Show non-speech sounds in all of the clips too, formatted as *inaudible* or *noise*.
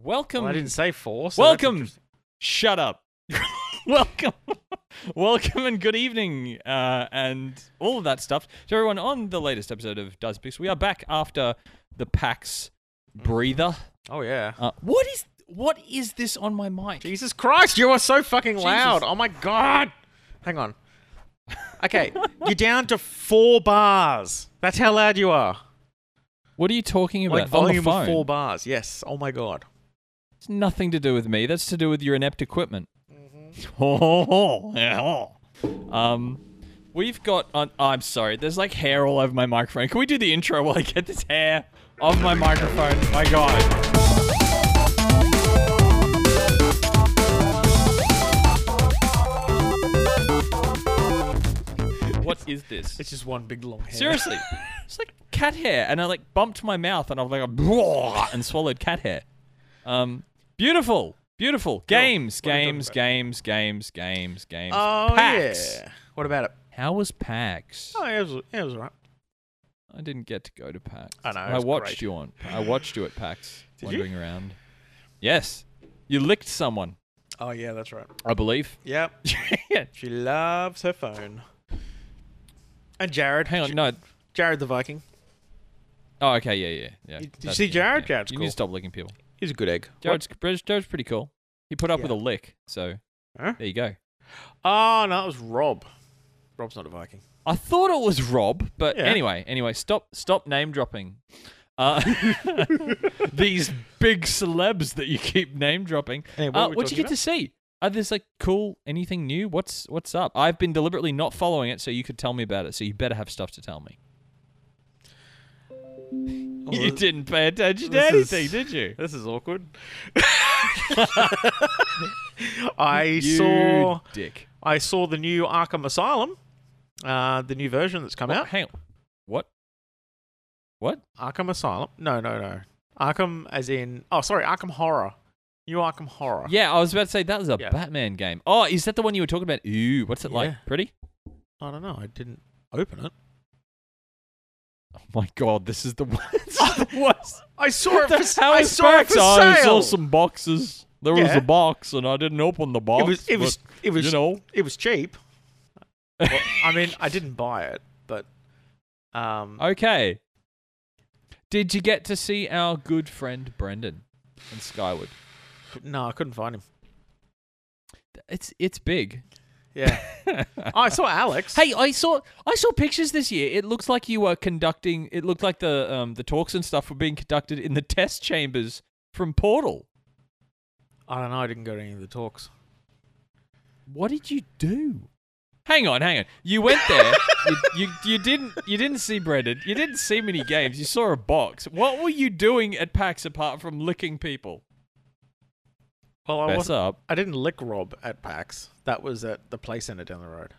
Welcome. Well, I didn't say four. So Welcome. Shut up. *laughs* Welcome. *laughs* Welcome and good evening uh, and all of that stuff to everyone on the latest episode of Does Pix. We are back after the PAX breather. Oh yeah. Uh, what is what is this on my mic? Jesus Christ, you are so fucking Jesus. loud. Oh my god. Hang on. Okay, *laughs* you're down to four bars. That's how loud you are. What are you talking about? Like volume of four bars. Yes. Oh my god. It's nothing to do with me. That's to do with your inept equipment. Oh, yeah. *laughs* Um, we've got. Uh, I'm sorry. There's like hair all over my microphone. Can we do the intro while I get this hair off my microphone? My God. What is this? It's just one big long hair. Seriously, *laughs* it's like cat hair, and I like bumped my mouth, and I was like, and swallowed cat hair. Um, beautiful, beautiful games, what are you talking games, games, games, games, games. Oh PAX. yeah. What about it? How was PAX? Oh it was, it was alright. I didn't get to go to PAX. I know, I watched great. you on. I watched you at PAX, Did you? wandering around. Yes, you licked someone, Oh yeah, that's right. I believe. Yep. *laughs* yeah. She loves her phone. And Jared. Hang on, J- no. Jared the Viking. Oh, okay, yeah, yeah, yeah. You- did you see Jared? yeah. Jared's You cool. need to stop licking people. He's a good egg. Jared's, Jared's, Jared's pretty cool. He put up with a lick, so Huh? there you go. Oh no, it was Rob. Rob's not a Viking. I thought it was Rob, but Yeah. anyway, anyway, stop, stop name dropping. Uh, *laughs* these big celebs that you keep name dropping. Hey, what Uh, what'd you talking get to see? Are there's like cool anything new? What's what's up? I've been deliberately not following it, so you could tell me about it. So you better have stuff to tell me. You didn't pay attention to this anything, is- did you? *laughs* This is awkward. *laughs* I You saw dick. I saw the new Arkham Asylum, uh, the new version that's come What? out. Hang on. What? What? Arkham Asylum. No, no, no. Arkham, as in oh, sorry, Arkham Horror. New Arkham Horror. Yeah, I was about to say that was a Yeah. Batman game. Oh, is that the one you were talking about? Ooh, what's it like? Yeah. Pretty? I don't know. I didn't open it. Oh my god, this is the *laughs* *laughs* worst. I saw it. That's For, I saw it for Oh, I saw some boxes. There was Yeah. a box, and I didn't open the box. It was. It was. but, It was. you know. It was cheap. Well, I mean, I didn't *laughs* buy it, but um, Okay. Did you get to see our good friend Brendan in Skyward? no, I couldn't find him. It's it's big. Yeah. oh, *laughs* I saw Alex. Hey, I saw I saw pictures this year. It looks like you were conducting. It looked like the um the talks and stuff were being conducted in the *laughs* test chambers from Portal. I don't know. I didn't go to any of the talks. What did you do? Hang on, hang on. You went there. *laughs* you, you you didn't you didn't see Brendan. You didn't see many games. You saw a box. What were you doing at PAX apart from licking people? Well, I Fess wasn't. up. I didn't lick Rob at PAX. That was at the play center down the road.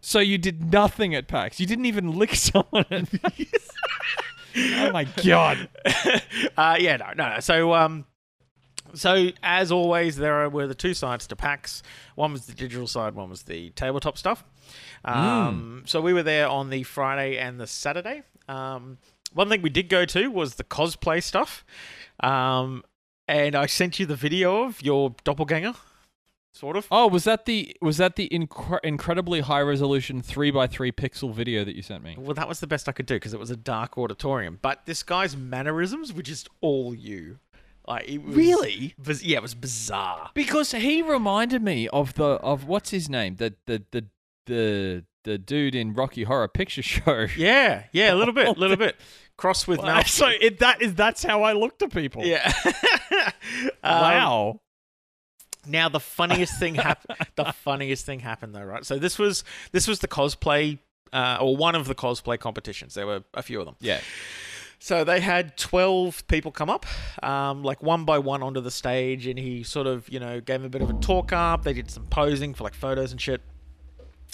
So you did nothing at PAX. You didn't even lick *laughs* someone at PAX. *laughs* oh my god. *laughs* uh, yeah, no, no, no. So, um, so as always, there were the two sides to PAX. One was the digital side, one was the tabletop stuff. Um, So we were there on the Friday and the Saturday. Um, one thing we did go to was the cosplay stuff. Um, and I sent you the video of your doppelganger, sort of. Oh, was that the was that the incre- incredibly high resolution three by three pixel video that you sent me? Well, that was the best I could do because it was a dark auditorium. But this guy's mannerisms were just all you. Like it was Really? biz- yeah, it was bizarre. Because he reminded me of the of what's his name the the the the the dude in Rocky Horror Picture Show. Yeah, yeah, a little bit, a little *laughs* bit. Cross with Mal. so it, that is that's how I look to people. Yeah. *laughs* Um, Wow. Now the funniest thing happened. *laughs* the funniest thing happened though, right? So this was this was the cosplay, uh, or one of the cosplay competitions. There were a few of them. yeah. So they had 12 people come up, um, like one by one onto the stage, and he sort of, you know, gave a bit of a talk up. They did some posing for like photos and shit.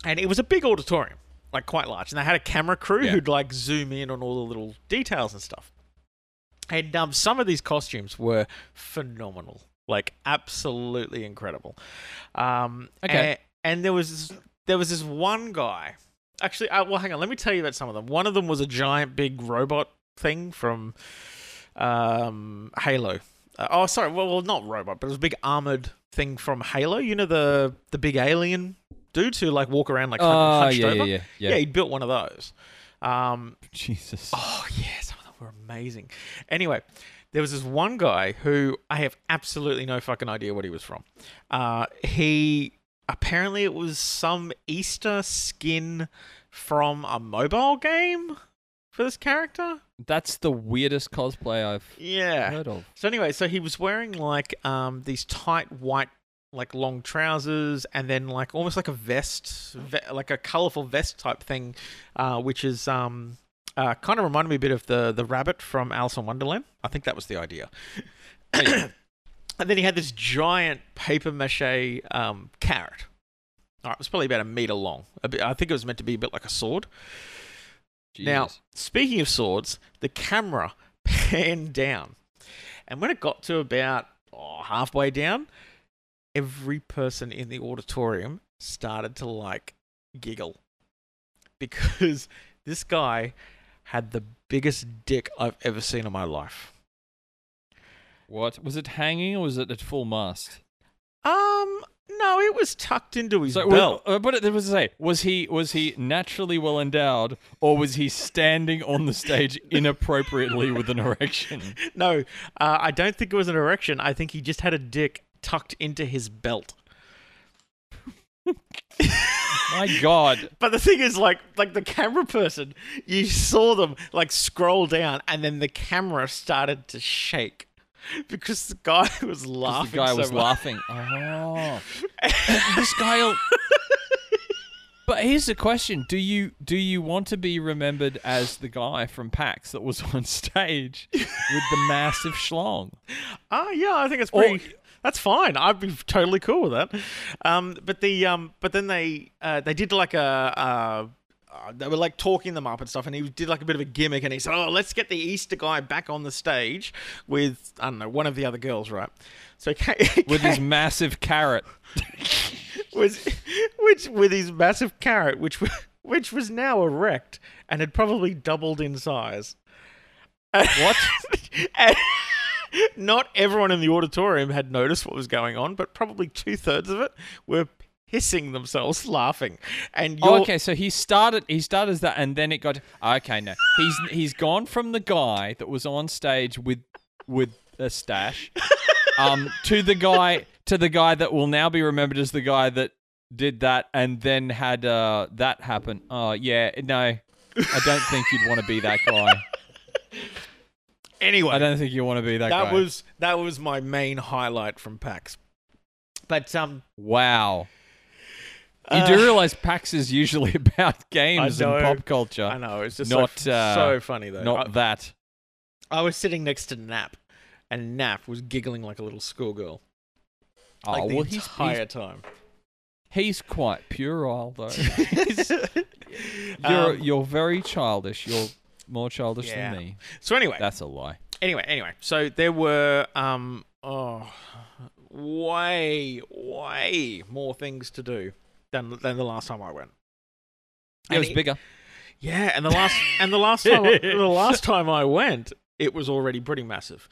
And it was a big auditorium, like quite large. And they had a camera crew Yeah. who'd like zoom in on all the little details and stuff. And um, some of these costumes were phenomenal, like absolutely incredible. Um, Okay. And, and there was this, there was this one guy. Actually, uh, well, hang on. Let me tell you about some of them. One of them was a giant, big robot thing from um, Halo. Uh, oh, sorry. Well, well, not robot, but it was a big armored thing from Halo. You know the the big alien dudes who like walk around like Oh, hunched yeah, over. yeah, yeah, yeah. yeah. he built one of those. Um, Jesus. Oh yeah, some of them were amazing. Anyway, there was this one guy who I have absolutely no fucking idea what he was from. Uh, he apparently it was some Easter skin from a mobile game for this character. That's the weirdest cosplay I've Yeah. heard of. So anyway, so he was wearing like um these tight white like long trousers and then like almost like a vest, ve- like a colorful vest type thing, uh, which is um uh, kind of reminded me a bit of the the rabbit from Alice in Wonderland. I think that was the idea. *coughs* and then he had this giant paper mache um, carrot. All right, it was probably about a meter long. A bit, I think it was meant to be a bit like a sword. Now, speaking of swords, the camera *laughs* panned down. And when it got to about oh, halfway down, every person in the auditorium started to like giggle *laughs* because this guy had the biggest dick I've ever seen in my life. what was it hanging or was it at full mast? Um, no, it was tucked into his So, belt. uh, but it was to say, was he was he naturally well endowed, or was he standing on the stage *laughs* inappropriately with an erection? no, uh, I don't think it was an erection. I think he just had a dick tucked into his belt. My God, *laughs* But the thing is, like, like the camera person, you saw them like scroll down, and then the camera started to shake because the guy *laughs* was laughing. the guy so was much. laughing. *laughs* Oh, this guy. But here's the question: Do you do you want to be remembered as the guy from PAX that was on stage with the massive schlong? Oh yeah, I think it's Or- pretty. That's fine. I'd be totally cool with that. Um, but the um, but then they uh, they did like a. Uh, uh, they were like talking them up and stuff, and he did like a bit of a gimmick, and he said, "Oh, let's get the Easter guy back on the stage with I don't know one of the other girls, right?" So *laughs* With his massive carrot. *laughs* was which with his massive carrot, which which was now erect and had probably doubled in size. *laughs* What? And not everyone in the auditorium had noticed what was going on, but probably two thirds of it were hissing themselves *laughs* laughing. And you're, Oh, okay, so he started. He started as that, and then it got. Okay, no, he's he's gone from the guy that was on stage with with a stash, *laughs* um, to the guy to the guy that will now be remembered as the guy that did that and then had uh that happen. Oh yeah, no, I don't think you'd want to be that guy. *laughs* anyway, I don't think you want to be that, that guy. was that was my main highlight from PAX. But um, wow. You uh, do realize PAX is usually *laughs* about games and pop culture, I know it's just not, so, uh, so funny though. not I- that. I was sitting next to Nap, and Nap was giggling like a little schoolgirl. Oh Like the well, he's, entire he's time. he's quite puerile though. *laughs* *laughs* You're Um, you're very childish. You're more childish Yeah. than me. so anyway, That's a lie. anyway, anyway. So there were um oh way way more things to do than than the last time I went. It was And bigger. Yeah, and the last *laughs* and the last time the last time I went, it was already pretty massive.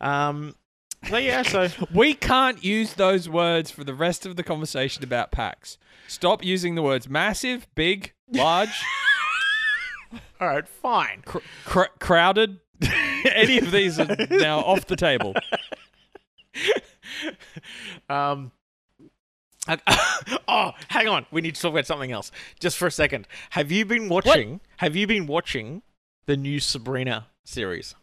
Um, so yeah, so *laughs* We can't use those words for the rest of the conversation about packs. Stop using the words massive, big, large, *laughs* *laughs* all right, fine. cr- cr- crowded. *laughs* Any of these are now off the table. *laughs* um. Oh, hang on. We need to talk about something else. Just for a second. Have you been watching? Have you been watching the new Sabrina series?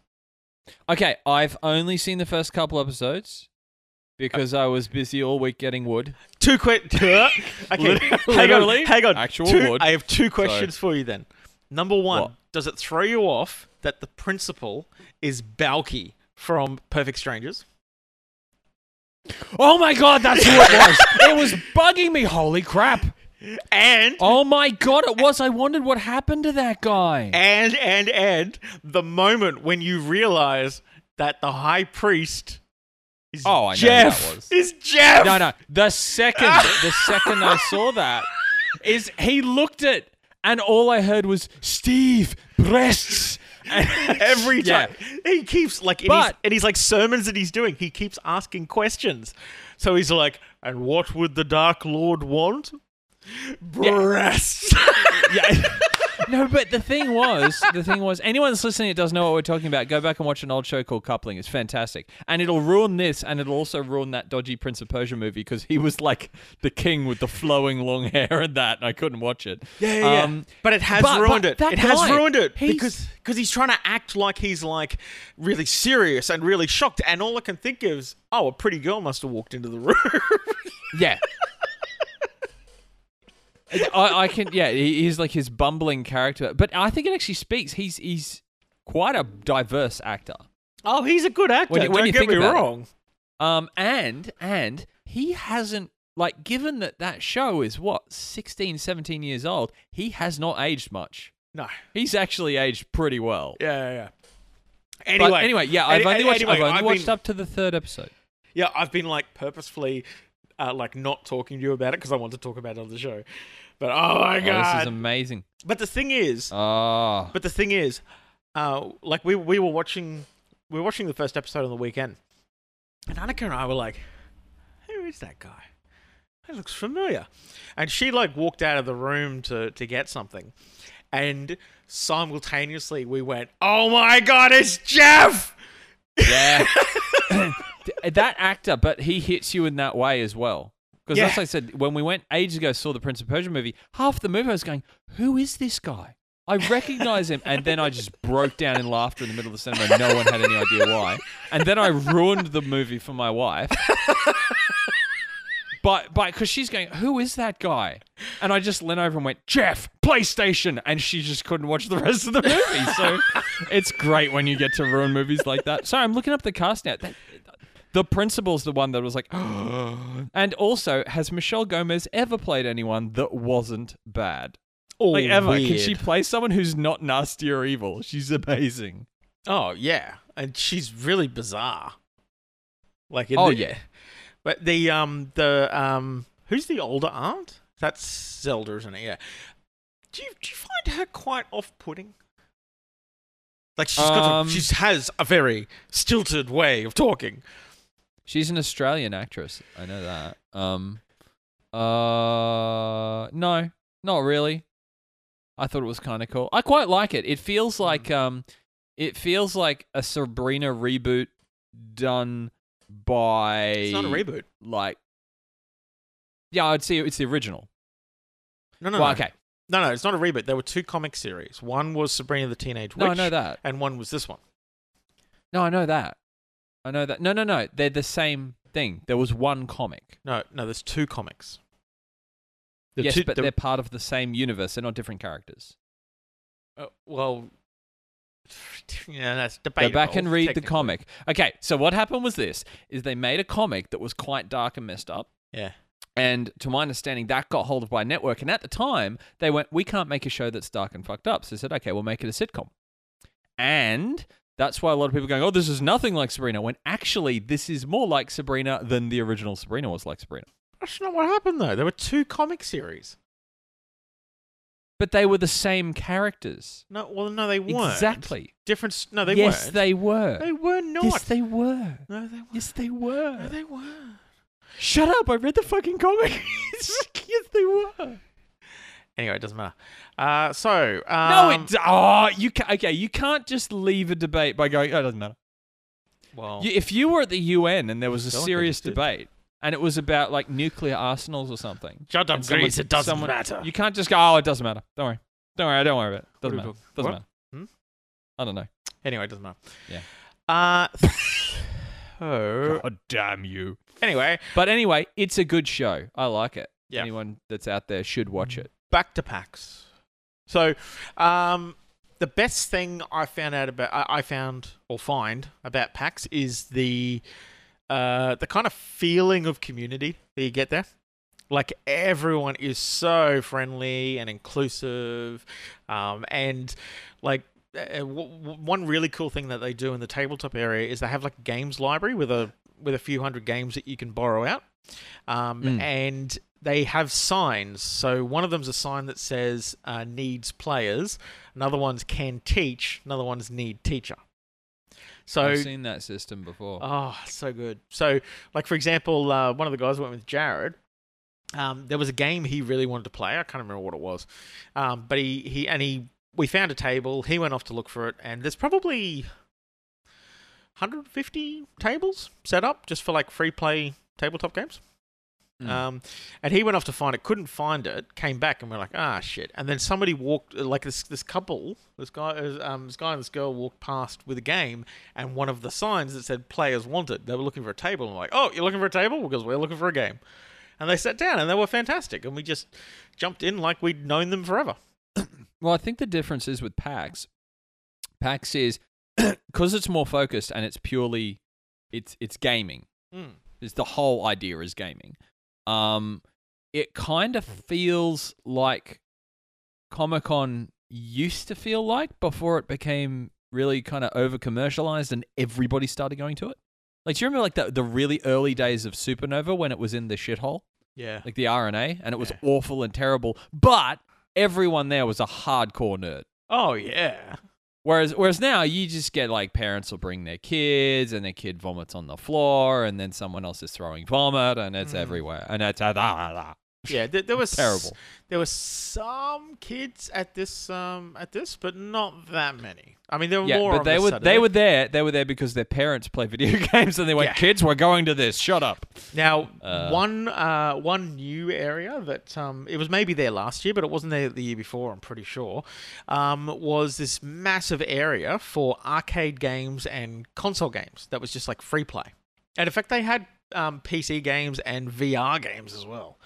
Okay, I've only seen the first couple episodes because I was busy all week getting wood. Two quick. okay, hang on. Hang on. actual Two- wood. I have two questions for you then. Number one, What? does it throw you off that the principal is Balky from Perfect Strangers? Oh my god, that's who it was. it was bugging me. Holy crap. And Oh my god, it was. I wondered what happened to that guy. and and and the moment when you realize that the high priest is Oh, I know who Jeff that was. is Jeff. No, no. The second, the second I saw that, *laughs* is he looked at, and all I heard was Steve breasts, *laughs* Every Yeah. time he keeps like, in his, But- and he's like sermons that he's doing. He keeps asking questions. So he's like, "And what would the Dark Lord want?" Breasts. *laughs* yeah. *laughs* no, but the thing was, the thing was, anyone that's listening that doesn't know what we're talking about, go back and watch an old show called Coupling. It's fantastic, and it'll ruin this, and it'll also ruin that dodgy Prince of Persia movie because he was like the king with the flowing long *laughs* hair and that, and I couldn't watch it. Yeah, yeah, yeah. Um, but it has but- ruined but it. It has ruined it because because he's trying to act like he's like really serious and really shocked, and all I can think of is, oh, a pretty girl must have walked into the room. Yeah. *laughs* I, I can, yeah. He's like his bumbling character, but I think it actually speaks. He's he's quite a diverse actor. oh, he's a good actor. When you- when Don't you get think me about it. wrong. Um, and and he hasn't like given that that show is what 16, 17 years old. He has not aged much. No. He's actually aged pretty well. Yeah, yeah. yeah. But Anyway, anyway, yeah. I've only watched. anyway, I've only I've watched been- up to the third episode. Yeah, I've been like purposefully, uh, like not talking to you about it because I want to talk about it on the show. But oh my Oh, this is amazing. but the thing is, Oh, but the thing is, uh, like we we were watching, we were watching the first episode on the weekend, and Annika and I were like, "Who is that guy? That looks familiar." And she like walked out of the room to to get something, and simultaneously we went, "Oh my god, it's Jeff!" Yeah. *laughs* *clears throat* that actor, but he hits you in that way as well. Because Yeah. as I said, when we went ages ago, saw the Prince of Persia movie, half the movie I was going, "Who is this guy?" I recognize him, and then I just broke down in laughter in the middle of the cinema. No one had any idea why, and then I ruined the movie for my wife. But, but, because she's going, who is that guy? And I just leaned over and went, Jeff, PlayStation, and she just couldn't watch the rest of the movie. So, *laughs* it's great when you get to ruin movies like that. Sorry, I'm looking up the cast now. That- the principal's the one that was like, *gasps* and also, has Michelle Gomez ever played anyone that wasn't bad? Oh, Like ever? Can she play someone who's not nasty or evil? She's amazing. Oh yeah, and she's really bizarre. Like in Oh, the, yeah. But the um the um who's the older aunt? That's Zelda, isn't it? Yeah. Do you do you find her quite off-putting? Like she's got Um, a, she has a very stilted way of talking. She's an Australian actress. I know that. Um, uh, no, not really. I thought it was kind of cool. I quite like it. It feels like um, it feels like a Sabrina reboot done by. It's not a reboot. Like, yeah, I'd say it's the original. No, no, well, no. okay. No, no, it's not a reboot. There were two comic series. One was Sabrina the Teenage Witch. No, I know that. And one was this one. No, I know that. I know that. No, no, no. They're the same thing. There was one comic. No, no, there's two comics. The yes, two- but the- they're part of the same universe. They're not different characters. uh, well, *laughs* yeah, that's Go back and read the comic. Okay, so what happened was this: is they made a comic that was quite dark and messed up, Yeah. and to my understanding, that got hold of by a network. And at the time, they went, "We can't make a show that's dark and fucked up." So they said, "Okay, we'll make it a sitcom." And that's why a lot of people are going, "Oh, this is nothing like Sabrina." When actually, this is more like Sabrina than the original Sabrina was like Sabrina. That's not what happened though. There were two comic series. But they were the same characters. No, well, no, they weren't. Exactly. Different. No, they yes, weren't. Yes, they were. They were not. Yes, they were. no, they weren't. Yes, they were. No, they weren't. Shut up! I read the fucking comic. *laughs* yes, they were. Anyway, it doesn't matter. Uh, so um, no, it. Oh, you can Okay, you can't just leave a debate by going. Oh, it doesn't matter. Well, You, if you were at the UN and there was a feel like serious debate and it was about like nuclear arsenals or something, shut up, someone- Greece. It doesn't someone- matter. you can't just go. Oh, it doesn't matter. Don't worry. Don't worry. I don't worry about it. Doesn't matter. Doesn't talking- matter. Hmm? I don't know. Anyway, it doesn't matter. Yeah. Uh. *laughs* so God damn you. anyway, But anyway, it's a good show. I like it. Yeah. Anyone that's out there should watch it. back to PAX. So, um, the best thing I found out about I, I found or find about PAX is the uh, the kind of feeling of community that you get there. Like everyone is so friendly and inclusive, um, and like uh, w- w- one really cool thing that they do in the tabletop area is they have like a games library with a with a few hundred games that you can borrow out, um, Mm. and they have signs. So one of them's a sign that says uh, needs players. Another one's can teach. Another one's need teacher. So I've seen that system before. Oh, so good. So, like for example, uh, one of the guys went with Jared. Um, there was a game he really wanted to play. I can't remember what it was, um, but he he and he we found a table. He went off to look for it, and there's probably 150 tables set up just for like free play tabletop games. Mm. Um, and he went off to find it, couldn't find it, came back, and we're like, ah, shit. And then somebody walked, like this this couple, this guy, um, this guy and this girl walked past with a game, and one of the signs that said "players wanted." They were looking for a table, and we're like, oh, you're looking for a table because we're looking for a game. And they sat down, and they were fantastic, and we just jumped in like we'd known them forever. *clears throat* Well, I think the difference is with PAX. PAX is *clears throat* because it's more focused and it's purely it's it's gaming. Mm. Is the whole idea is gaming. Um, it kind of feels like Comic Con used to feel like before it became really kind of over commercialized and everybody started going to it. Like, do you remember like the the really early days of Supanova when it was in the shithole, Yeah. like the RNA, and it was Yeah. awful and terrible, but everyone there was a hardcore nerd. Oh yeah. Whereas, whereas now you just get like parents will bring their kids and their kid vomits on the floor, and then someone else is throwing vomit, and it's Mm. everywhere, and it's ah, ah, ah. Yeah. There, there was terrible. There were some kids at this um at this, but not that many. I mean, there were Yeah, more. but they were Saturday. they were there. They were there because their parents play video *laughs* games, and they went, Yeah. "Kids, we're going to this. Shut up." Now, Uh, one uh, one new area that um, it was maybe there last year, but it wasn't there the year before. I'm pretty sure. Um, was this massive area for arcade games and console games that was just like free play, and in fact, they had um, PC games and VR games as well.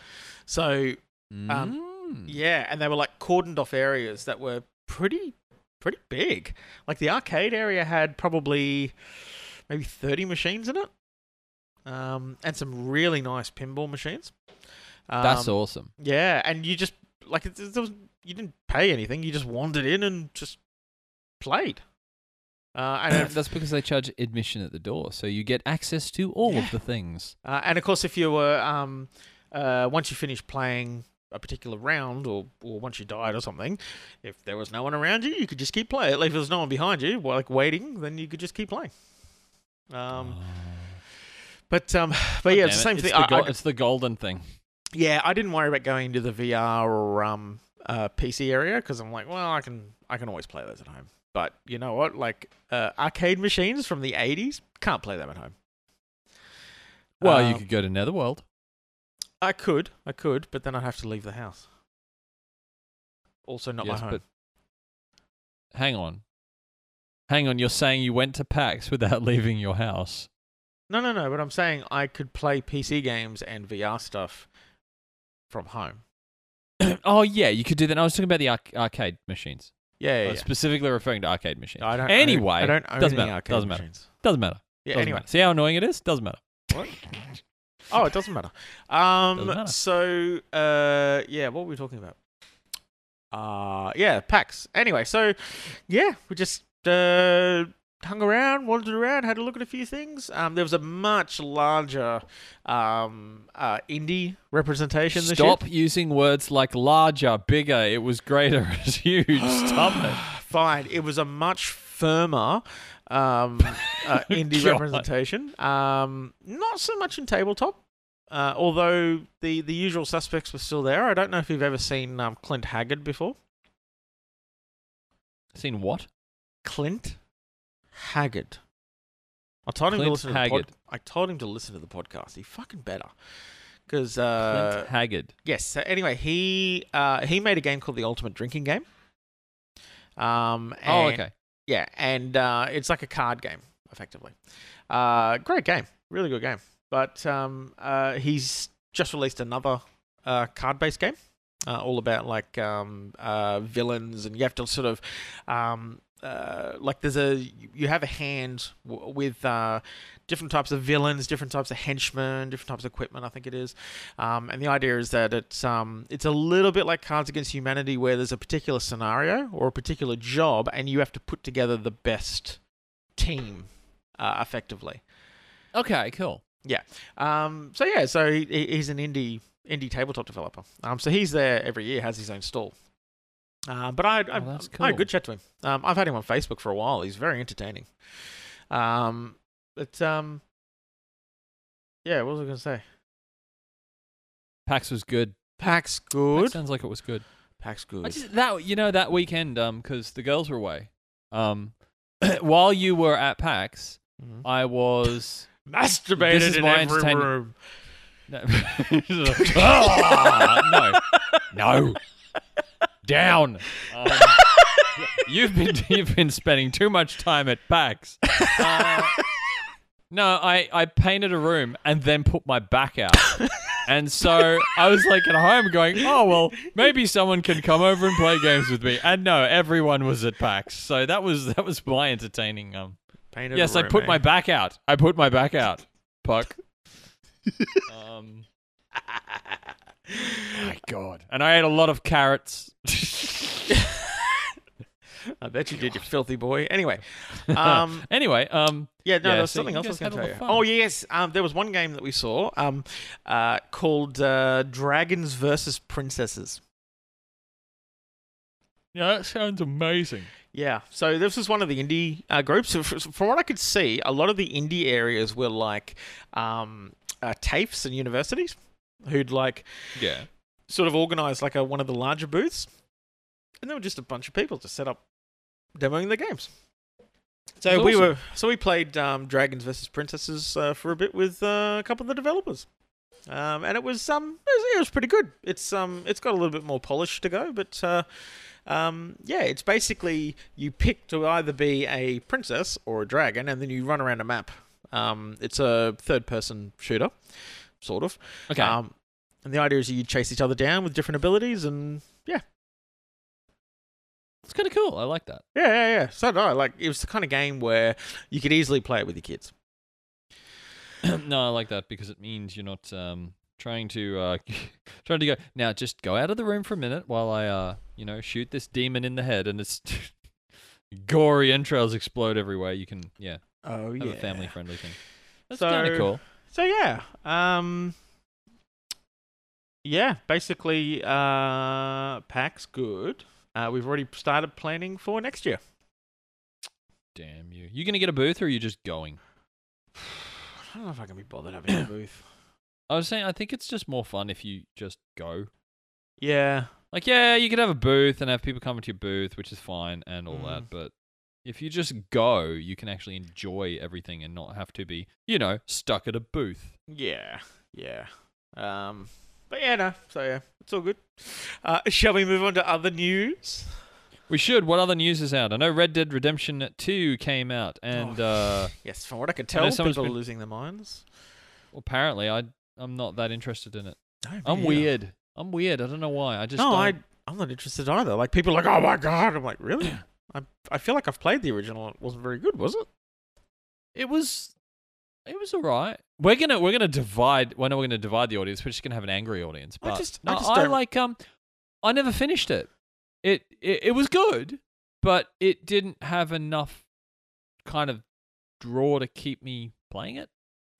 So Mm. yeah, and they were like cordoned off areas that were pretty pretty big. Like the arcade area had probably maybe 30 machines in it. Um, and some really nice pinball machines. Um, That's awesome. Yeah, and you just like it, it was, you didn't pay anything. You just wandered in and just played. Uh, *coughs* and if- That's because they charge admission at the door, so you get access to all Yeah. of the things. Uh, and of course, if you were um, uh, once you finished playing a particular round, or or once you died or something, if there was no one around you, you could just keep playing. If there was no one behind you, like waiting, then you could just keep playing. Um, but um, *sighs* but yeah, it's the same thing. It's the, go- I- it's the golden thing. yeah, I didn't worry about going into the VR or um, uh, PC area because I'm like, well, I can I can always play those at home. But you know what? Like uh, arcade machines from the '80s, can't play them at home. Well, you Um, could go to Netherworld. I could, I could, but then I'd have to leave the house. Also, not Yes, my home. but hang on, hang on. You're saying you went to PAX *laughs* without leaving your house? No, no, no. But I'm saying I could play PC games and VR stuff from home. *clears throat* oh yeah, you could do that. I was talking about the arc- arcade machines. Yeah, yeah. yeah. specifically referring to arcade machines. No, I don't. anyway, I don't, I don't own doesn't any matter. arcade Doesn't matter. machines. Doesn't matter. Yeah. Doesn't anyway. matter. See how annoying it is? Doesn't matter. What? *laughs* oh, it doesn't matter. Um. Doesn't matter. So, uh, yeah. What were we talking about? Uh, yeah, PAX. Anyway, so yeah, we just uh hung around, wandered around, had a look at a few things. Um, there was a much larger um uh indie representation this year. Stop using words like larger, bigger. It was greater. It's huge. Stop it. Fine. It was a much firmer um, *laughs* uh, indie representation. Um, not so much in tabletop, uh, although the, the usual suspects were still there. I don't know if you've ever seen um, Clint Haggard before. Seen what? Clint Haggard. I told him to listen to the pod- I told him to listen to the podcast. He fucking better. Because uh, Clint Haggard. Yes. So anyway, he uh, he made a game called the Ultimate Drinking Game. Um, Oh, okay. Yeah, and uh, it's like a card game, effectively. Uh, great game, really good game. But um, uh, he's just released another uh, card-based game, uh, all about like um, uh, villains, and you have to sort of um, like there's a you have a hand w- with different types of villains, different types of henchmen, different types of equipment. I think it is, um, and the idea is that it's um, it's a little bit like Cards Against Humanity, where there's a particular scenario or a particular job, and you have to put together the best team uh, effectively. Okay, cool. Yeah. Um, so yeah, so he, he- he's an indie indie tabletop developer. Um, so he's there every year, has his own stall. Uh, but I, I, Oh, that's I had a good chat to him. Um, I've had him on Facebook for a while. He's very entertaining. Um, but um, yeah, what was I going to say? PAX was good. PAX That good. sounds like it was good. PAX I good. just, that you know that weekend, um, because the girls were away. Um, *clears throat* while you were at PAX, Mhm. I was. *laughs* Masturbated This is in my every entertainment- room. No. *laughs* Ah, no, *laughs* no, down. Um, you've been you've been spending too much time at PAX. Uh, no, I I painted a room and then put my back out. *laughs* And so I was like at home going, oh, well, maybe someone can come over and play games with me. And no, everyone was at PAX. So that was that was my entertaining. Um, Painted yes, a I room, put eh? my back out. I put my back out. Puck. *laughs* um, my God. And I ate a lot of carrots. *laughs* *laughs* I bet you did, you filthy boy. Anyway, *laughs* um, anyway, um, yeah, no, Yeah, there was so something else I was going to tell you. of Oh yes, um, there was one game that we saw, um, uh, called uh, Dragons versus Princesses. yeah, that sounds amazing. Yeah, so this was one of the indie uh, groups. From what I could see, a lot of the indie areas were like um, uh, TAFEs and universities who'd like Yeah. sort of organise like a, one of the larger booths, and there were just a bunch of people to set up demoing their games. So That's we awesome. were so we played um, Dragons versus Princesses uh, for a bit with uh, a couple of the developers, um, and it was um it was, it was pretty good. It's um it's got a little bit more polish to go, but uh, um yeah, it's basically you pick to either be a princess or a dragon, and then you run around a map. Um, it's a third person shooter, sort of. Okay. Um, and the idea is you chase each other down with different abilities, and yeah, it's kind of cool. I like that. yeah, yeah, yeah. So no, like it was the kind of game where you could easily play it with your kids. *clears throat* no, I like that because it means you're not um, trying to uh, *laughs* trying to go now. Just go out of the room for a minute while I uh, you know shoot this demon in the head, and it's *laughs* gory entrails explode everywhere. You can yeah Oh have a family friendly thing. That's So- kind of cool. So yeah, um, yeah, basically, uh, PAX good. Uh, we've already started planning for next year. Damn you! You gonna get a booth or are you just going? *sighs* I don't know if I can be bothered having a *clears throat* booth. I was saying I think it's just more fun if you just go. Yeah, Like yeah, you could have a booth and have people come to your booth, which is fine and all Mm. that, but if you just go, you can actually enjoy everything and not have to be, you know, stuck at a booth. yeah, yeah. Um, but yeah, no. So yeah, it's all good. Uh, shall we move on to other news? We should. What other news is out? I know Red Dead Redemption 2 came out, and uh, *laughs* Yes, from what I could tell, someone's people are losing their minds. apparently I I'm not that interested in it. No, I'm weird. I'm weird. I don't know why. I just no, don't- I I'm not interested either. Like people are like, oh my god. I'm like, really? *clears throat* I I feel like I've played the original. It wasn't very good, was it? It was it was alright. We're gonna we're gonna divide. Well, no, we're gonna divide the audience. We're just gonna have an angry audience. I But just- I just I like um. I never finished it. It, it it was good, but it didn't have enough kind of draw to keep me playing it.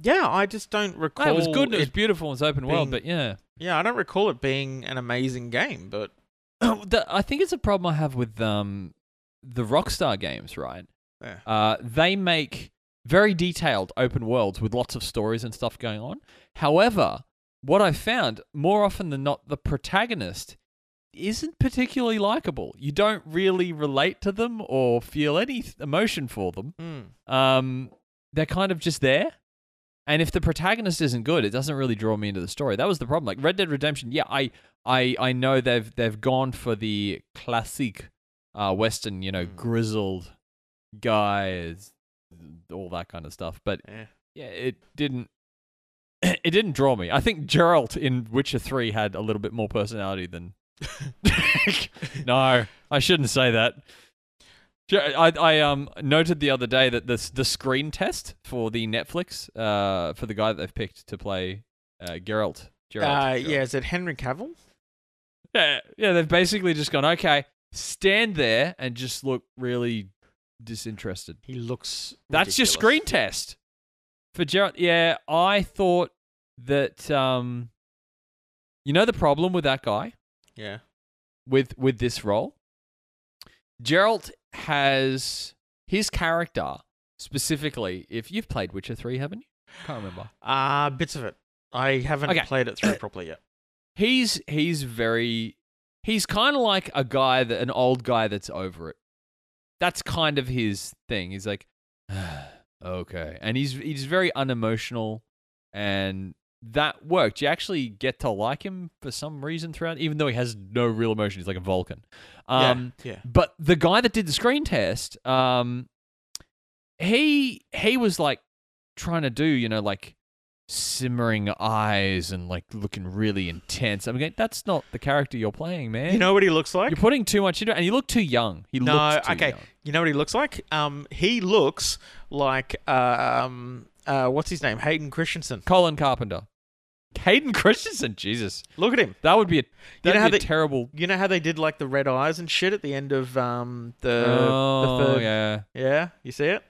Yeah, I just don't recall. No, it was good. and It was beautiful. It was open world, but yeah. yeah, I don't recall it being an amazing game, but *clears throat* the, I think it's a problem I have with um the Rockstar games, right? Yeah. Uh, they make very detailed open worlds with lots of stories and stuff going on. However, what I found more often than not, the protagonist isn't particularly likable. You don't really relate to them or feel any emotion for them. Hmm. Um, they're kind of just there. And if the protagonist isn't good, it doesn't really draw me into the story. That was the problem. Like Red Dead Redemption, yeah, I I I know they've they've gone for the classic uh western, you know, Mm. grizzled guys, all that kind of stuff. But yeah. yeah, it didn't *clears throat* it didn't draw me. I think Geralt in Witcher 3 had a little bit more personality than *laughs* No, I shouldn't say that. I, I um noted the other day that the the screen test for the Netflix uh for the guy that they've picked to play uh Geralt. Geralt, Uh, Geralt. yeah, is it Henry Cavill? yeah, yeah. They've basically just gone okay, stand there and just look really disinterested. He looks. That's your screen test for Geralt. Yeah, I thought that um, You know the problem with that guy Yeah. with with this role. Geralt has his character specifically. If you've played Witcher three, haven't you? Can't remember. Uh bits of it. I haven't Okay. played it through *clears throat* properly yet. He's he's very he's kind of like a guy that an old guy that's over it. That's kind of his thing. He's like, *sighs* okay, and he's he's very unemotional, and that worked. You actually get to like him for some reason throughout, even though he has no real emotion. He's like a Vulcan. Um, yeah. Yeah. but the guy that did the screen test, um, he he was like trying to do, you know, like simmering eyes and like looking really intense. I'm like, that's not the character you're playing, man. You know what he looks like? you're putting too much into it, and you look too young. He No, looks too okay. young. You know what he looks like? Um, he looks like um, uh, what's his name? Hayden Christensen. Colin Carpenter, Hayden Christensen. Jesus, Look at him. that would be a that'd know how they- terrible. You know how they did like the red eyes and shit at the end of um the oh the third. yeah. Yeah, you see it?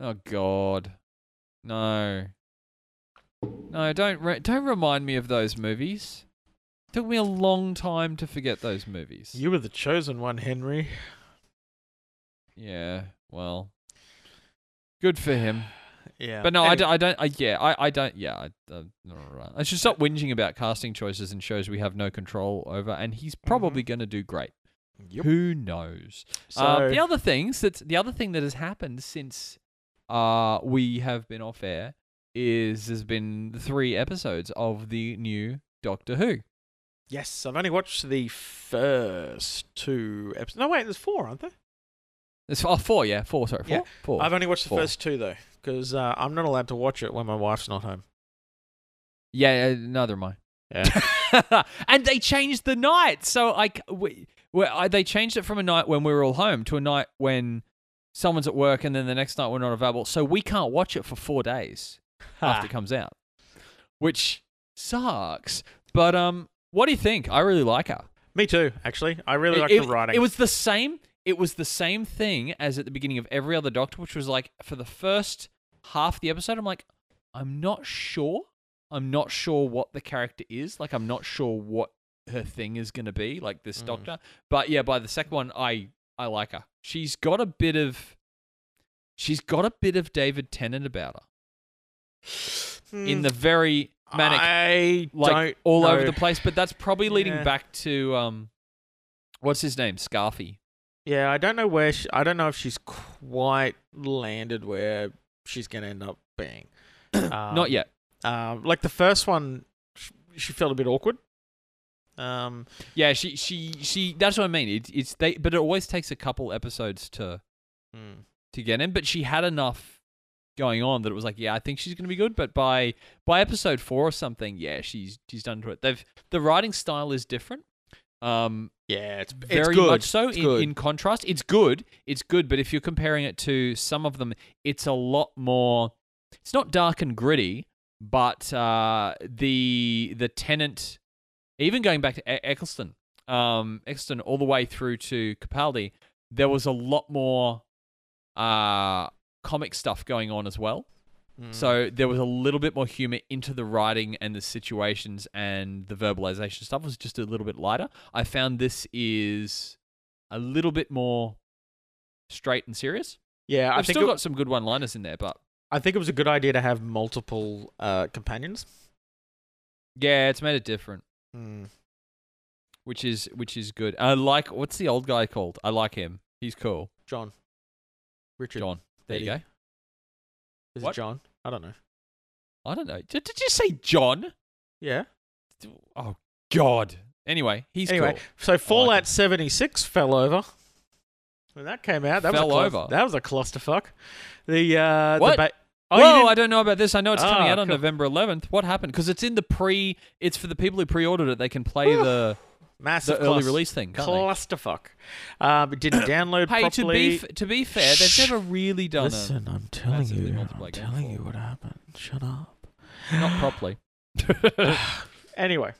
Oh God, no, no! Don't re- don't remind me of those movies. Took me a long time to forget those movies. You were the chosen one, Henry. yeah, well, good for him. *sighs* Yeah, But no, I Anyway, don't. I don't I, yeah, I, I don't. Yeah, I, uh, no. I should stop whinging about casting choices and shows we have no control over. And he's probably going to do great. Yep. Who knows? So Uh, the other things that the other thing that has happened since uh, we have been off air is there's been three episodes of the new Doctor Who. yes, I've only watched the first two episodes. No, wait, there's four, aren't there? There's oh, four, yeah, four. Sorry, four. Yeah, four. I've only watched the Four. first two though, because uh, I'm not allowed to watch it when my wife's not home. Yeah, uh, neither am I. Yeah. *laughs* and they changed the night. So like, we, we, I, they changed it from a night when we were all home to a night when someone's at work, and then the next night we're not available. So we can't watch it for four days after it comes out, which sucks. But um, what do you think? I really like her. Me too, actually. I really like the writing. It was the same. It was the same thing as at the beginning of every other Doctor, which was like for the first half the episode, I'm like, I'm not sure. I'm not sure what the character is. Like, I'm not sure what her thing is going to be. Like this Mhm. Doctor. But yeah, by the second one, I I like her. She's got a bit of. She's got a bit of David Tennant about her in Hmm, the very manic I like all over the place. But that's probably leading Yeah. back to um, what's his name, Scarfy. Yeah, I don't know where. She, I don't know if she's quite landed where she's gonna end up being. *clears throat* Um, Not yet. Um, like the first one, sh- she felt a bit awkward. Um, Yeah, she she she. That's what I mean. It, it's they, but it always takes a couple episodes to hmm. to get in. But she had enough going on that it was like, yeah, I think she's gonna be good. But by by episode four or something, yeah, she's she's done to it. They've the writing style is different. Um, yeah, it's very it's much so. In, in contrast, it's good. It's good, but if you're comparing it to some of them, it's a lot more. It's not dark and gritty, but uh, the the Tennant, even going back to E- Eccleston, um, Eccleston all the way through to Capaldi, there was a lot more uh, comic stuff going on as well. Mm. So there was a little bit more humor into the writing and the situations and the verbalization stuff was just a little bit lighter. I found this is a little bit more straight and serious. yeah, I I've still it, got some good one-liners in there, but I think it was a good idea to have multiple uh, companions. yeah, it's made it different, Hmm. which is which is good. I like what's the old guy called? I like him. He's cool. John, Richard, John. There you go. Is What? it John? I don't know. I don't know. Did, did you say John? Yeah. Oh God. Anyway, he's anyway, cool. so Fallout him. 76 fell over. When that came out, that Fell was a over? That was a clusterfuck. The uh, What? The ba- oh, you Whoa, didn't- I don't know about this. I know it's coming Ah, out on cool. November 11th. What happened? Because it's in the pre. It's for the people who pre-ordered it. They can play the massive the early release thing. Can't clusterfuck. Um, it didn't download Hey, to properly. be f- to be fair, they've never really done Listen, I'm telling massively you. multiplayer I'm game telling you what happened. Shut up. not properly. *sighs* *laughs* Anyway,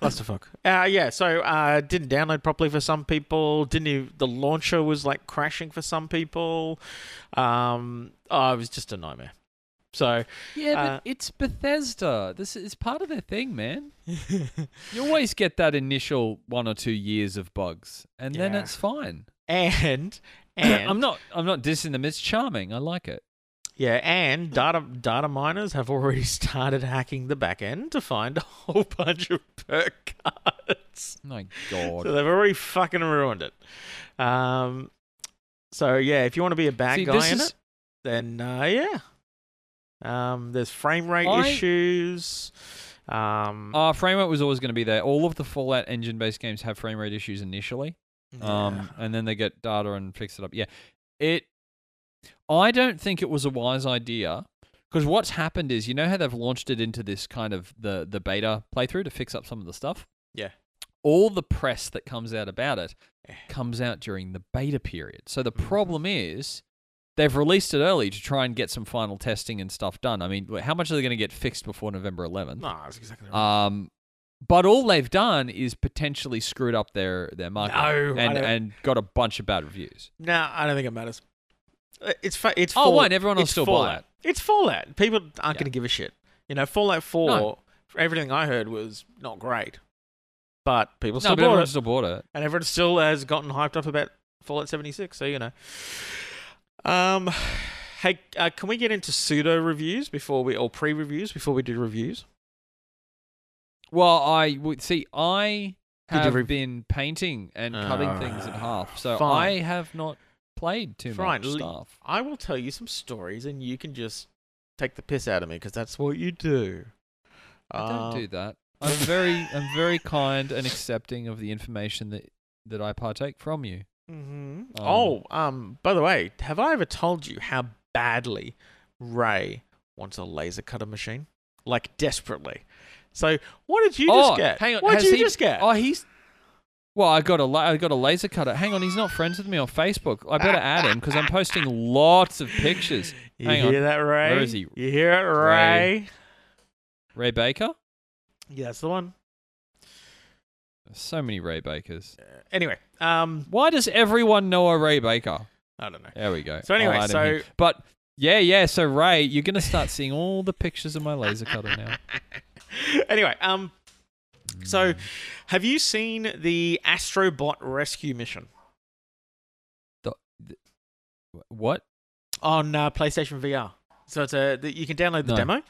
clusterfuck. Uh, yeah, so uh, didn't download properly for some people. Didn't even, the launcher was like crashing for some people. Um, oh, it was just a nightmare. So Yeah, but Uh, it's Bethesda. This is part of their thing, man. *laughs* You always get that initial one or two years of bugs, and then Yeah. it's fine. and *coughs* and I'm not. I'm not dissing them. It's charming. I like it. yeah, and data data miners have already *laughs* started hacking the back end to find a whole *laughs* bunch of perk cards. My God. So they've already fucking ruined it. Um, so yeah, if you want to be a bad See, guy this in is- it, then uh, yeah. Um, there's frame rate I- issues. Um, Uh, frame rate was always going to be there. All of the Fallout engine-based games have frame rate issues initially, um, and then they get data and fix it up. Yeah, it. I don't think it was a wise idea because what's happened is you know how they've launched it into this kind of the the beta playthrough to fix up some of the stuff. Yeah. All the press that comes out about it Eh. comes out during the beta period. So the Mhm. problem is they've released it early to try and get some final testing and stuff done. I mean, how much are they going to get fixed before November 11th? no, that's exactly right. Um, but all they've done is potentially screwed up their their market No, and and got a bunch of bad reviews. no, I don't think it matters. Uh, It's fa- it's Oh, why? Everyone will still buy Fallout. it. It's Fallout. People aren't Yeah. going to give a shit. You know, Fallout Four. No. For everything I heard was not great, but people No, but bought it, still bought it. and everyone still has gotten hyped up about Fallout 76. So you know. Um, hey, uh, can we get into pseudo reviews before we or pre reviews before we do reviews? Well, I would see. I Did you have rev- been painting and cutting things in half, so fine. I have not played too Fine, much stuff. I will tell you some stories, and you can just take the piss out of me because that's what you do. I don't Um, do that. I'm very, I'm very kind and accepting of the information that that I partake from you. Hmm Um, oh, um, by the way, have I ever told you how badly Ray wants a laser cutter machine? Like desperately. So, what did you oh, just get? hang on. What did you he- just get? Oh, he's. Well, I got a la- I got a laser cutter. Hang on, he's not friends with me on Facebook. I better add him because I'm posting lots of pictures. you hang hear on. that, Ray? Where is he? You hear it, Ray? Ray. Ray Baker. Yeah, that's the one. So many Ray Bakers. Uh, anyway, um, Why does everyone know a Ray Baker? I don't know. There we go. So anyway, I'll add him so- here. but yeah, yeah. So Ray, you're gonna start seeing all the pictures of my laser cutter now. *laughs* anyway, um, so have you seen the Astrobot rescue mission The what? on uh, PlayStation VR? So it's a the, you can download the No. demo.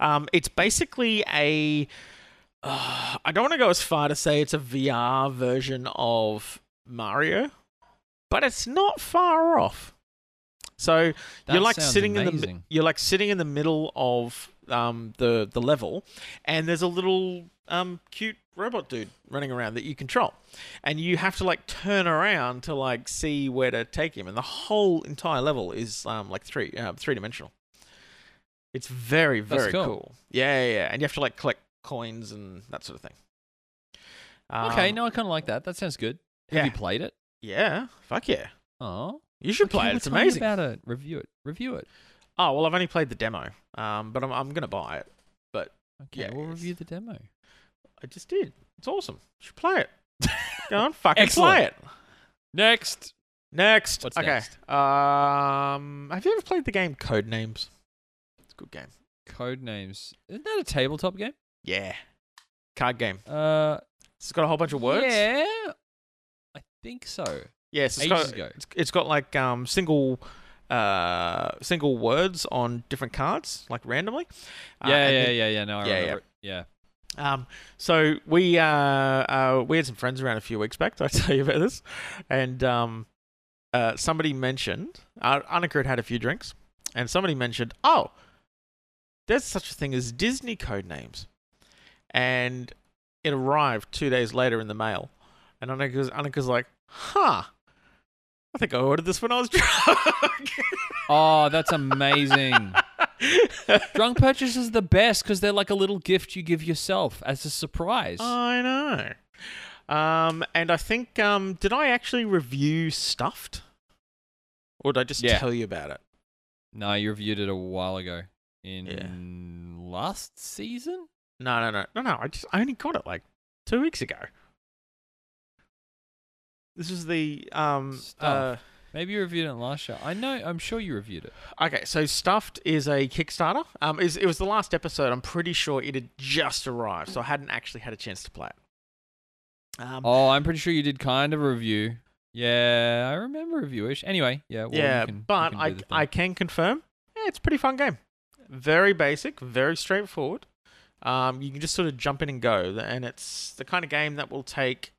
Um, it's basically a. Uh, I don't want to go as far to say it's a VR version of Mario, but it's not far off. So That you're like sitting in the you're like sitting in the middle of um, the the level, and there's a little um, cute robot dude running around that you control, and you have to like turn around to like see where to take him, and the whole entire level is um, like three uh, three dimensional. It's very very cool. cool. Yeah, yeah, yeah, and you have to like collect coins and that sort of thing. okay, Um, no, I kind of like that. That sounds good. Have yeah. you played it? Yeah, fuck yeah, Oh, you should play it. It's amazing. About it. Review it. Review it. Oh well, I've only played the demo, um, but I'm I'm gonna buy it. But Okay, Yeah, we'll it's- review the demo. I just did. It's awesome. You should play it. *laughs* Go on, fucking Excellent. play it. Next. Next. What's okay. next? Um, have you ever played the game Code Names? It's a good game. Code names. Isn't that a tabletop game? Yeah. Card game. Uh, It's got a whole bunch of words. Yeah, think so. Yes. It's Ages got. ago. It's, it's got like um single. Uh, single words on different cards, like randomly. Uh, yeah, yeah, then- yeah, yeah. No, I yeah, yeah. remember. it. Yeah. Um, so we uh, uh, we had some friends around a few weeks back. *laughs* Did I tell you about this? And um, uh, somebody mentioned uh, Annika had had a few drinks, and somebody mentioned, oh, there's such a thing as Disney code names, and it arrived two days later in the mail, and Annika's, Annika's like, huh. I think I ordered this when I was *laughs* drunk. Oh, that's amazing. Drunk purchase is the best because they're like a little gift you give yourself as a surprise. I know. Um, and I think um, did I actually review Stuffed, or did I just Yeah. tell you about it? no, you reviewed it a while ago in last season. No, no, no, no, no. I just I only got it like two weeks ago. This is the um uh Maybe you reviewed it last show. I know. I'm sure you reviewed it. Okay, so Stuffed is a Kickstarter. Um, is it was the last episode. I'm pretty sure it had just arrived, so I hadn't actually had a chance to play it. Um, Oh, I'm pretty sure you did kind of a review. Yeah, I remember reviewish. Anyway, yeah. Well, yeah, can, but I do the thing. I can confirm, yeah, it's a pretty fun game. Very basic, very straightforward. Um, you can just sort of jump in and go, and it's the kind of game that will take,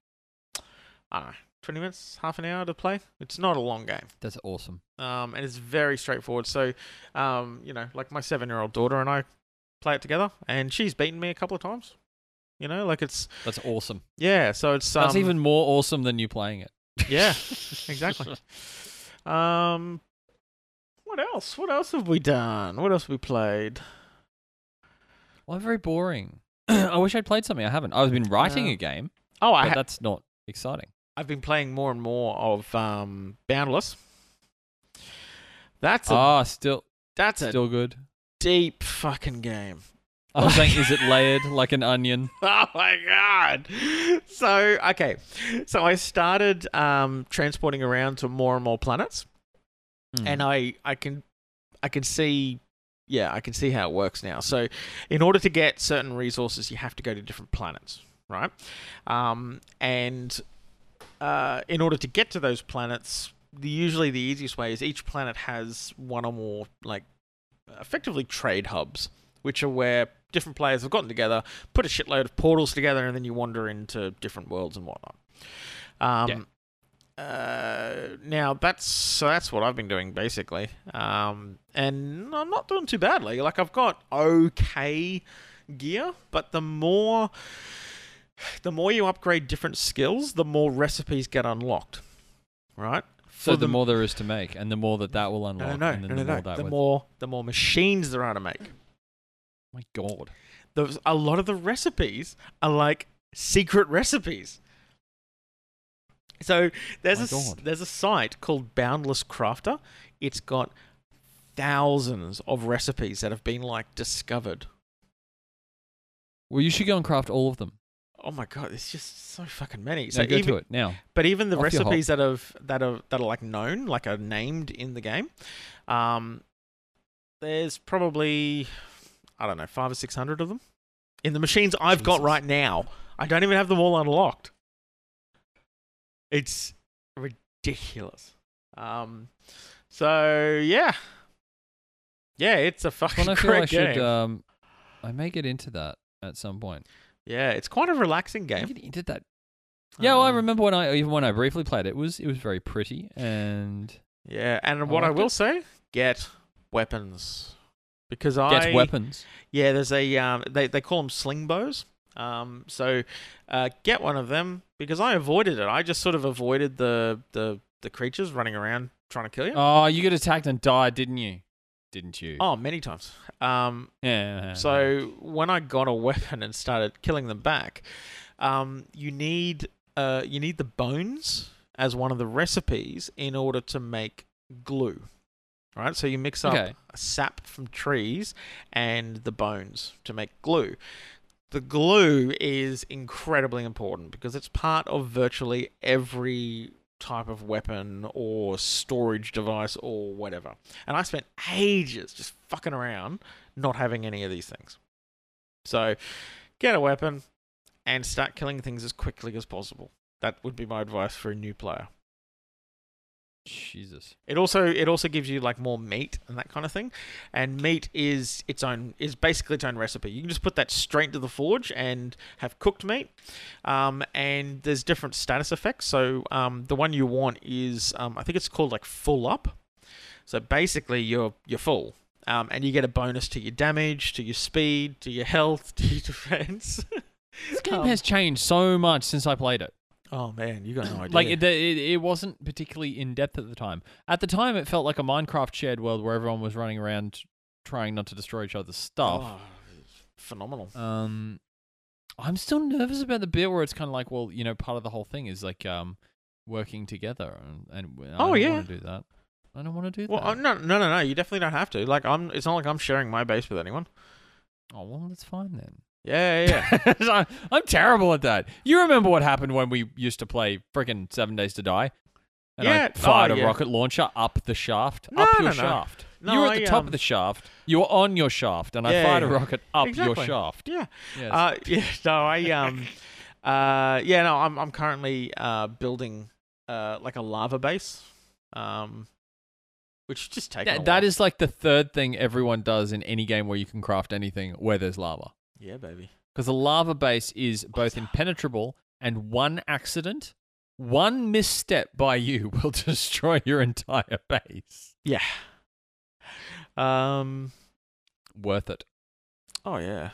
I don't know, 20 minutes, half an hour to play. It's not a long game. That's awesome. um, and it's very straightforward. So, um, you know, like my seven-year-old daughter and I play it together, and she's beaten me a couple of times. You know, like it's That's awesome. yeah. So it's That's um, even more awesome than you playing it. yeah, *laughs* exactly. Um, what else? What else have we done? What else have we played? Well, very boring. *clears throat* I wish I'd played something. I haven't. I've been writing Uh, a game, Oh, I ha- that's not exciting. I've been playing more and more of um, Boundless. That's a Ah, still, that's still good. deep fucking game. I was saying, is it layered like an onion? *laughs* Oh my god! So okay, so I started um, transporting around to more and more planets, Hmm. and I I can I can see yeah I can see how it works now. So in order to get certain resources, you have to go to different planets, right? Um, and uh, in order to get to those planets, the usually the easiest way is each planet has one or more like effectively trade hubs, which are where different players have gotten together, put a shitload of portals together, and then you wander into different worlds and whatnot. Um, uh, now that's so that's what I've been doing basically, um, and I'm not doing too badly. Like I've got okay gear, but the more the more you upgrade different skills, the more recipes get unlocked. Right? so the the- more there is to make, and the more that that will unlock, no, and no, then no, the no. more that The would- more the more machines there are to make. My God. There's a lot of the recipes are like secret recipes. So there's My a God. there's a site called Boundless Crafter. It's got thousands of recipes that have been like discovered. Well, you should go and craft all of them. Oh my god, there's just so fucking many. So go even, to it now. But even the Off recipes that have that are that are like known, like are named in the game, um, there's probably I don't know five or six hundred of them in the machines I've got right now. I don't even have them all unlocked. It's ridiculous. Um, so yeah, yeah, it's a fucking *laughs* Well, I feel great I should. game. Um, I may get into that at some point. Yeah, it's quite a relaxing game. get did that. Yeah, well, I remember when I even when I briefly played it, it was it was very pretty and Yeah, and what I liked will it. say, get weapons because I gets weapons. Yeah, there's a um, they they call them sling bows. Um, so uh, get one of them because I avoided it. I just sort of avoided the the the creatures running around trying to kill you. Oh, you got attacked and died, didn't you? Didn't you? Oh, many times. Um, yeah. so when I got a *laughs* weapon and started killing them back, um, you need uh, you need the bones as one of the recipes in order to make glue. Right, so you mix up Okay. sap from trees and the bones to make glue. The glue is incredibly important because it's part of virtually every type of weapon or storage device or whatever. And I spent ages just fucking around not having any of these things. So get a weapon and start killing things as quickly as possible. That would be my advice for a new player. Jesus. It also it also gives you like more meat and that kind of thing, and meat is its own is basically its own recipe. You can just put that straight into the forge and have cooked meat. Um, and there's different status effects. So um, the one you want is um, I think it's called like full up. So basically you're you're full. Um, and you get a bonus to your damage, to your speed, to your health, *laughs* to your defense. This game Um, has changed so much since I played it. Oh man, you got no *clears throat* idea. Like it, it, it wasn't particularly in depth at the time. At the time, it felt like a Minecraft shared world where everyone was running around trying not to destroy each other's stuff. Oh, phenomenal. Um, I'm still nervous about the bit where it's kind of like, well, you know, part of the whole thing is like um, working together, and, and I Oh, don't yeah. want to do that. I don't want to do Well, that. uh, no, no, no, no. You definitely don't have to. Like, I'm. It's not like I'm sharing my base with anyone. oh well, that's fine then. Yeah, yeah, yeah. *laughs* I'm- I'm terrible at that. You remember what happened when we used to play frickin' Seven Days to Die? And Yeah, I fired oh, a yeah. rocket launcher up the shaft. No, up your no, no. shaft. No, you were at I, the top um, of the shaft. You were on your shaft, and I Yeah, fired a rocket up your shaft. Yeah. Yes. Uh, *laughs* yeah. No, I um, *laughs* uh, yeah. No, I'm I'm currently uh building uh like a lava base, um, which just takes That- that is like the third thing everyone does in any game where you can craft anything where there's lava. Yeah, baby. Because the lava base is both impenetrable and one accident, one misstep by you *laughs* will destroy your entire base. Yeah. Um. Worth it. Oh yeah.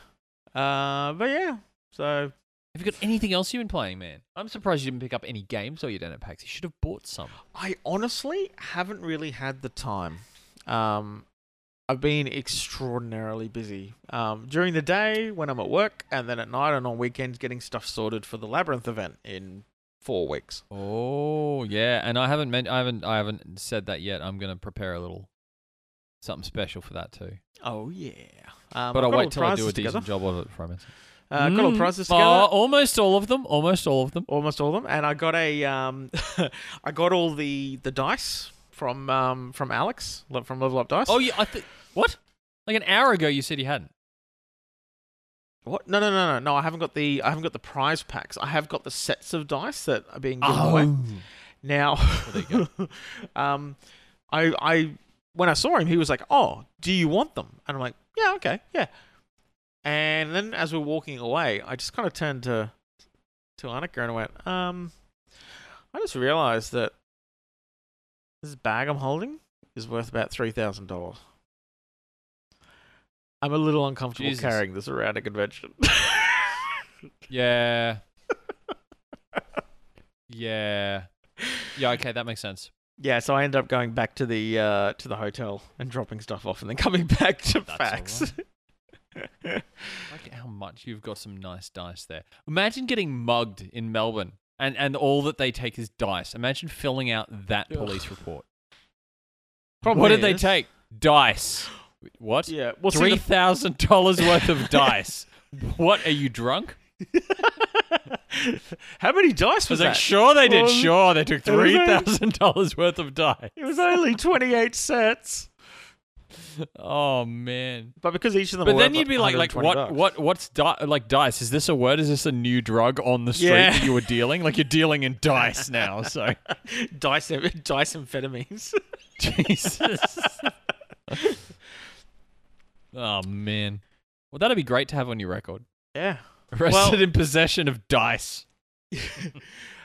Uh. But yeah. So Have you got anything else you've been playing, man? I'm surprised you didn't pick up any games or you didn't have packs. You should have bought some. I honestly haven't really had the time. Um, I've been extraordinarily busy. Um, during the day when I'm at work, and then at night and on weekends, getting stuff sorted for the labyrinth event in four weeks. Oh yeah, and I haven't meant I haven't I haven't said that yet. I'm gonna prepare a little something special for that too. Oh yeah. Um, But I've I'll wait till I do prizes a decent job of it for a minute. Uh, got all the Mm. prizes together. almost all of them. Almost all of them. almost all of them, and I got a um, *laughs* I got all the the dice from um from Alex from Level Up Dice. Oh yeah, I think what? Like an hour ago, you said you hadn't. what? No, no, no, no, no. I haven't got the I haven't got the prize packs. I have got the sets of dice that are being given away. Now, there you *laughs* um, I I when I saw him, he was like, "Oh, do you want them?" And I'm like, "Yeah, okay, yeah." And then as we're walking away, I just kind of turned to to Annika and I went, "Um, I just realized that this bag I'm holding is worth about three thousand dollars. I'm a little uncomfortable Jesus. carrying this around a convention." *laughs* Yeah. *laughs* yeah. Yeah. Okay, that makes sense. Yeah, so I ended up going back to the uh, to the hotel and dropping stuff off, and then coming *laughs* back to That's fax. Like how much you've got some nice dice there. Imagine getting mugged in Melbourne, and and all that they take is dice. Imagine filling out that police report. Problem what did they take? Dice. What? Yeah, well, Three the- dollars worth of dice. What are you drunk? *laughs* How many dice was was like, that? sure they did. Sure, they took three thousand dollars *laughs* worth of dice. It was only twenty-eight sets, Oh man. but because each of them. But then you'd be like, like what, bucks. what, what's di- like dice? Is this a word? Is this a new drug on the street Yeah. that you were dealing? Like you're dealing in dice now. So *laughs* dice, dice amphetamines. Jesus. Oh man. Well, that'd be great to have on your record. yeah. *laughs* Arrested Well- in possession of dice. *laughs*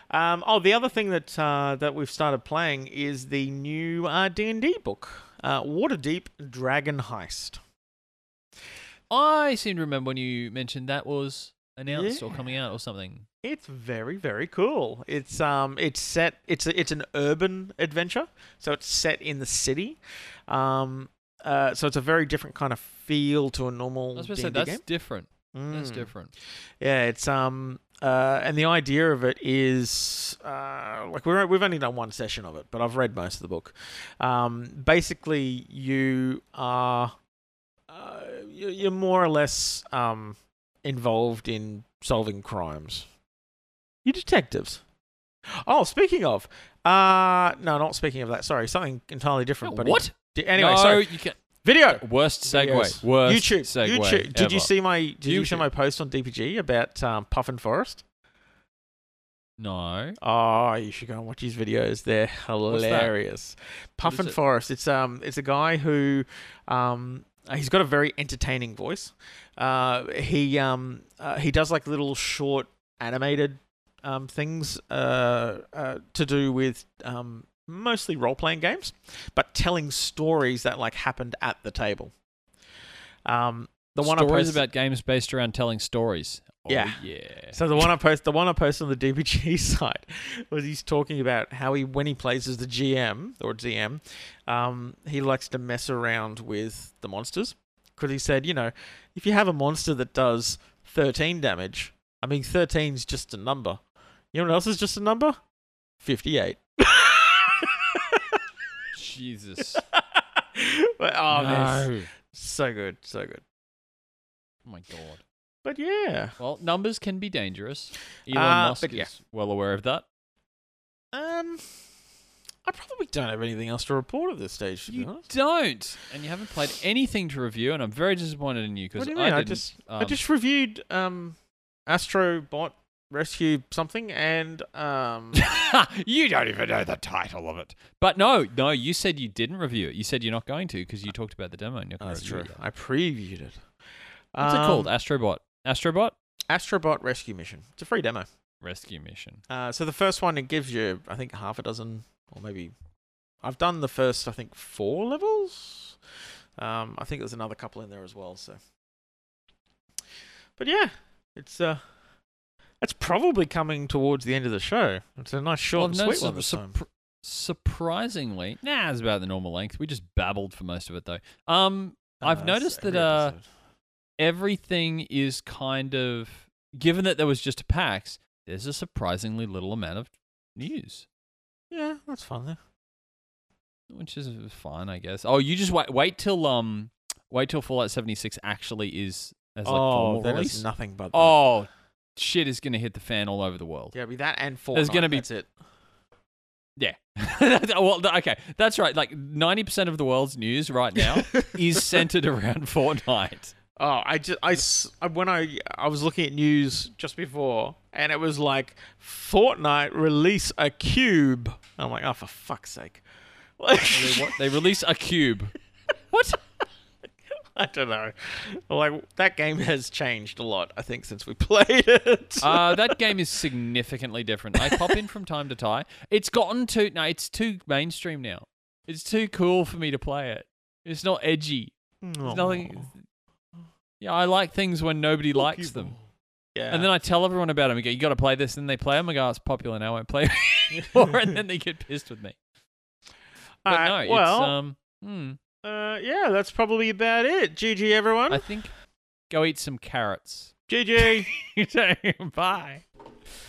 Um, oh, the other thing that uh, that we've started playing is the new uh, D and D book, uh, Waterdeep Dragon Heist. I seem to remember when you mentioned that was announced or coming out or something. It's very very cool. It's um it's set it's a, it's an urban adventure, so it's set in the city. Um uh so it's a very different kind of feel to a normal I was going to say that's game. different. That's Mm. different. Yeah, it's um uh and the idea of it is uh like we're we've only done one session of it, but I've read most of the book. Um basically you are uh you- you're more or less um involved in solving crimes. You're detectives. Oh, speaking of, uh no, not speaking of that. Sorry, something entirely different. But what? Anyway, no, so you can video. Worst segue. Videos. Worst YouTube. segue. YouTube. Did you see my Did you see my post on DPG about um, Puffin Forest? No. Oh, you should go and watch his videos. They're hilarious. Puffin it? Forest. It's um, it's a guy who, um, he's got a very entertaining voice. Uh, he um, uh, he does like little short animated um things uh, uh to do with um mostly role playing games, but telling stories that like happened at the table. Um, the one I stories posted- about games based around telling stories. Oh, Yeah. yeah. So the one I post, the one I posted on the *laughs* DBG site was he's talking about how he, when he plays as the GM or DM, um, he likes to mess around with the monsters because he said, you know, if you have a monster that does 13 damage, I mean, 13's just a number. You know what else is just a number? 58. *laughs* Jesus. *laughs* but, oh man, no. so good, so good. Oh my god. But yeah, Well, numbers can be dangerous. Elon Uh, Musk yeah. is well aware of that. um, I probably don't have anything else to report at this stage. To be You don't, and you haven't played anything to review, and I'm very disappointed in you because I? I, just I um, just reviewed um, Astrobot Rescue something and um. *laughs* you don't even know the title of it. But no, no, you said you didn't review it. You said you're not going to because you talked about the demo and you're oh, that's to true. it. I previewed it. What's it Um, called? Astrobot. Astrobot Astrobot Rescue Mission. It's a free demo. Rescue Mission. Uh, so the first one it gives you, I think, half a dozen, or maybe. I've done the first, I think, four levels. Um, I think there's another couple in there as well. So, but yeah, it's uh, it's probably coming towards the end of the show. It's a nice short Well, and no, sweet su- one this time. surpr- surprisingly, nah, it's about the normal length. We just babbled for most of it though. Um, I've Uh, noticed every that uh, everything is kind of given that there was just a PAX. There's a surprisingly little amount of news. yeah, that's fine There. which is fine, I guess. Oh, you just wait wait till um wait till Fallout 76 actually is as like oh, formal release. nothing but. that. oh, shit is gonna hit the fan all over the world. yeah, it'll be that and Fortnite. There's gonna be- That's it. Yeah. *laughs* well, okay, that's right. Like 90% of the world's news right now *laughs* is centered around Fortnite. Oh, I just I when I I was looking at news just before, and it was like Fortnite release a cube. I'm like, oh, for fuck's sake! Like, They, what, they release a cube. *laughs* What? *laughs* I don't know. Like that game has changed a lot. I think since we *laughs* played it. Uh, that game is significantly different. I pop in from time to time. It's gotten too no, it's too mainstream now. It's too cool for me to play it. It's not edgy. There's nothing. Yeah, I like things when nobody likes them. Yeah. And then I tell everyone about them. I go, you got to play this. And they play them. I go, "Oh, it's popular now. I won't play it *laughs* anymore. and then they get pissed with me. But no, Alright, it's well, um. Hmm, uh, yeah, that's probably about it. GG, everyone. I think go eat some carrots. GG. *laughs* Bye.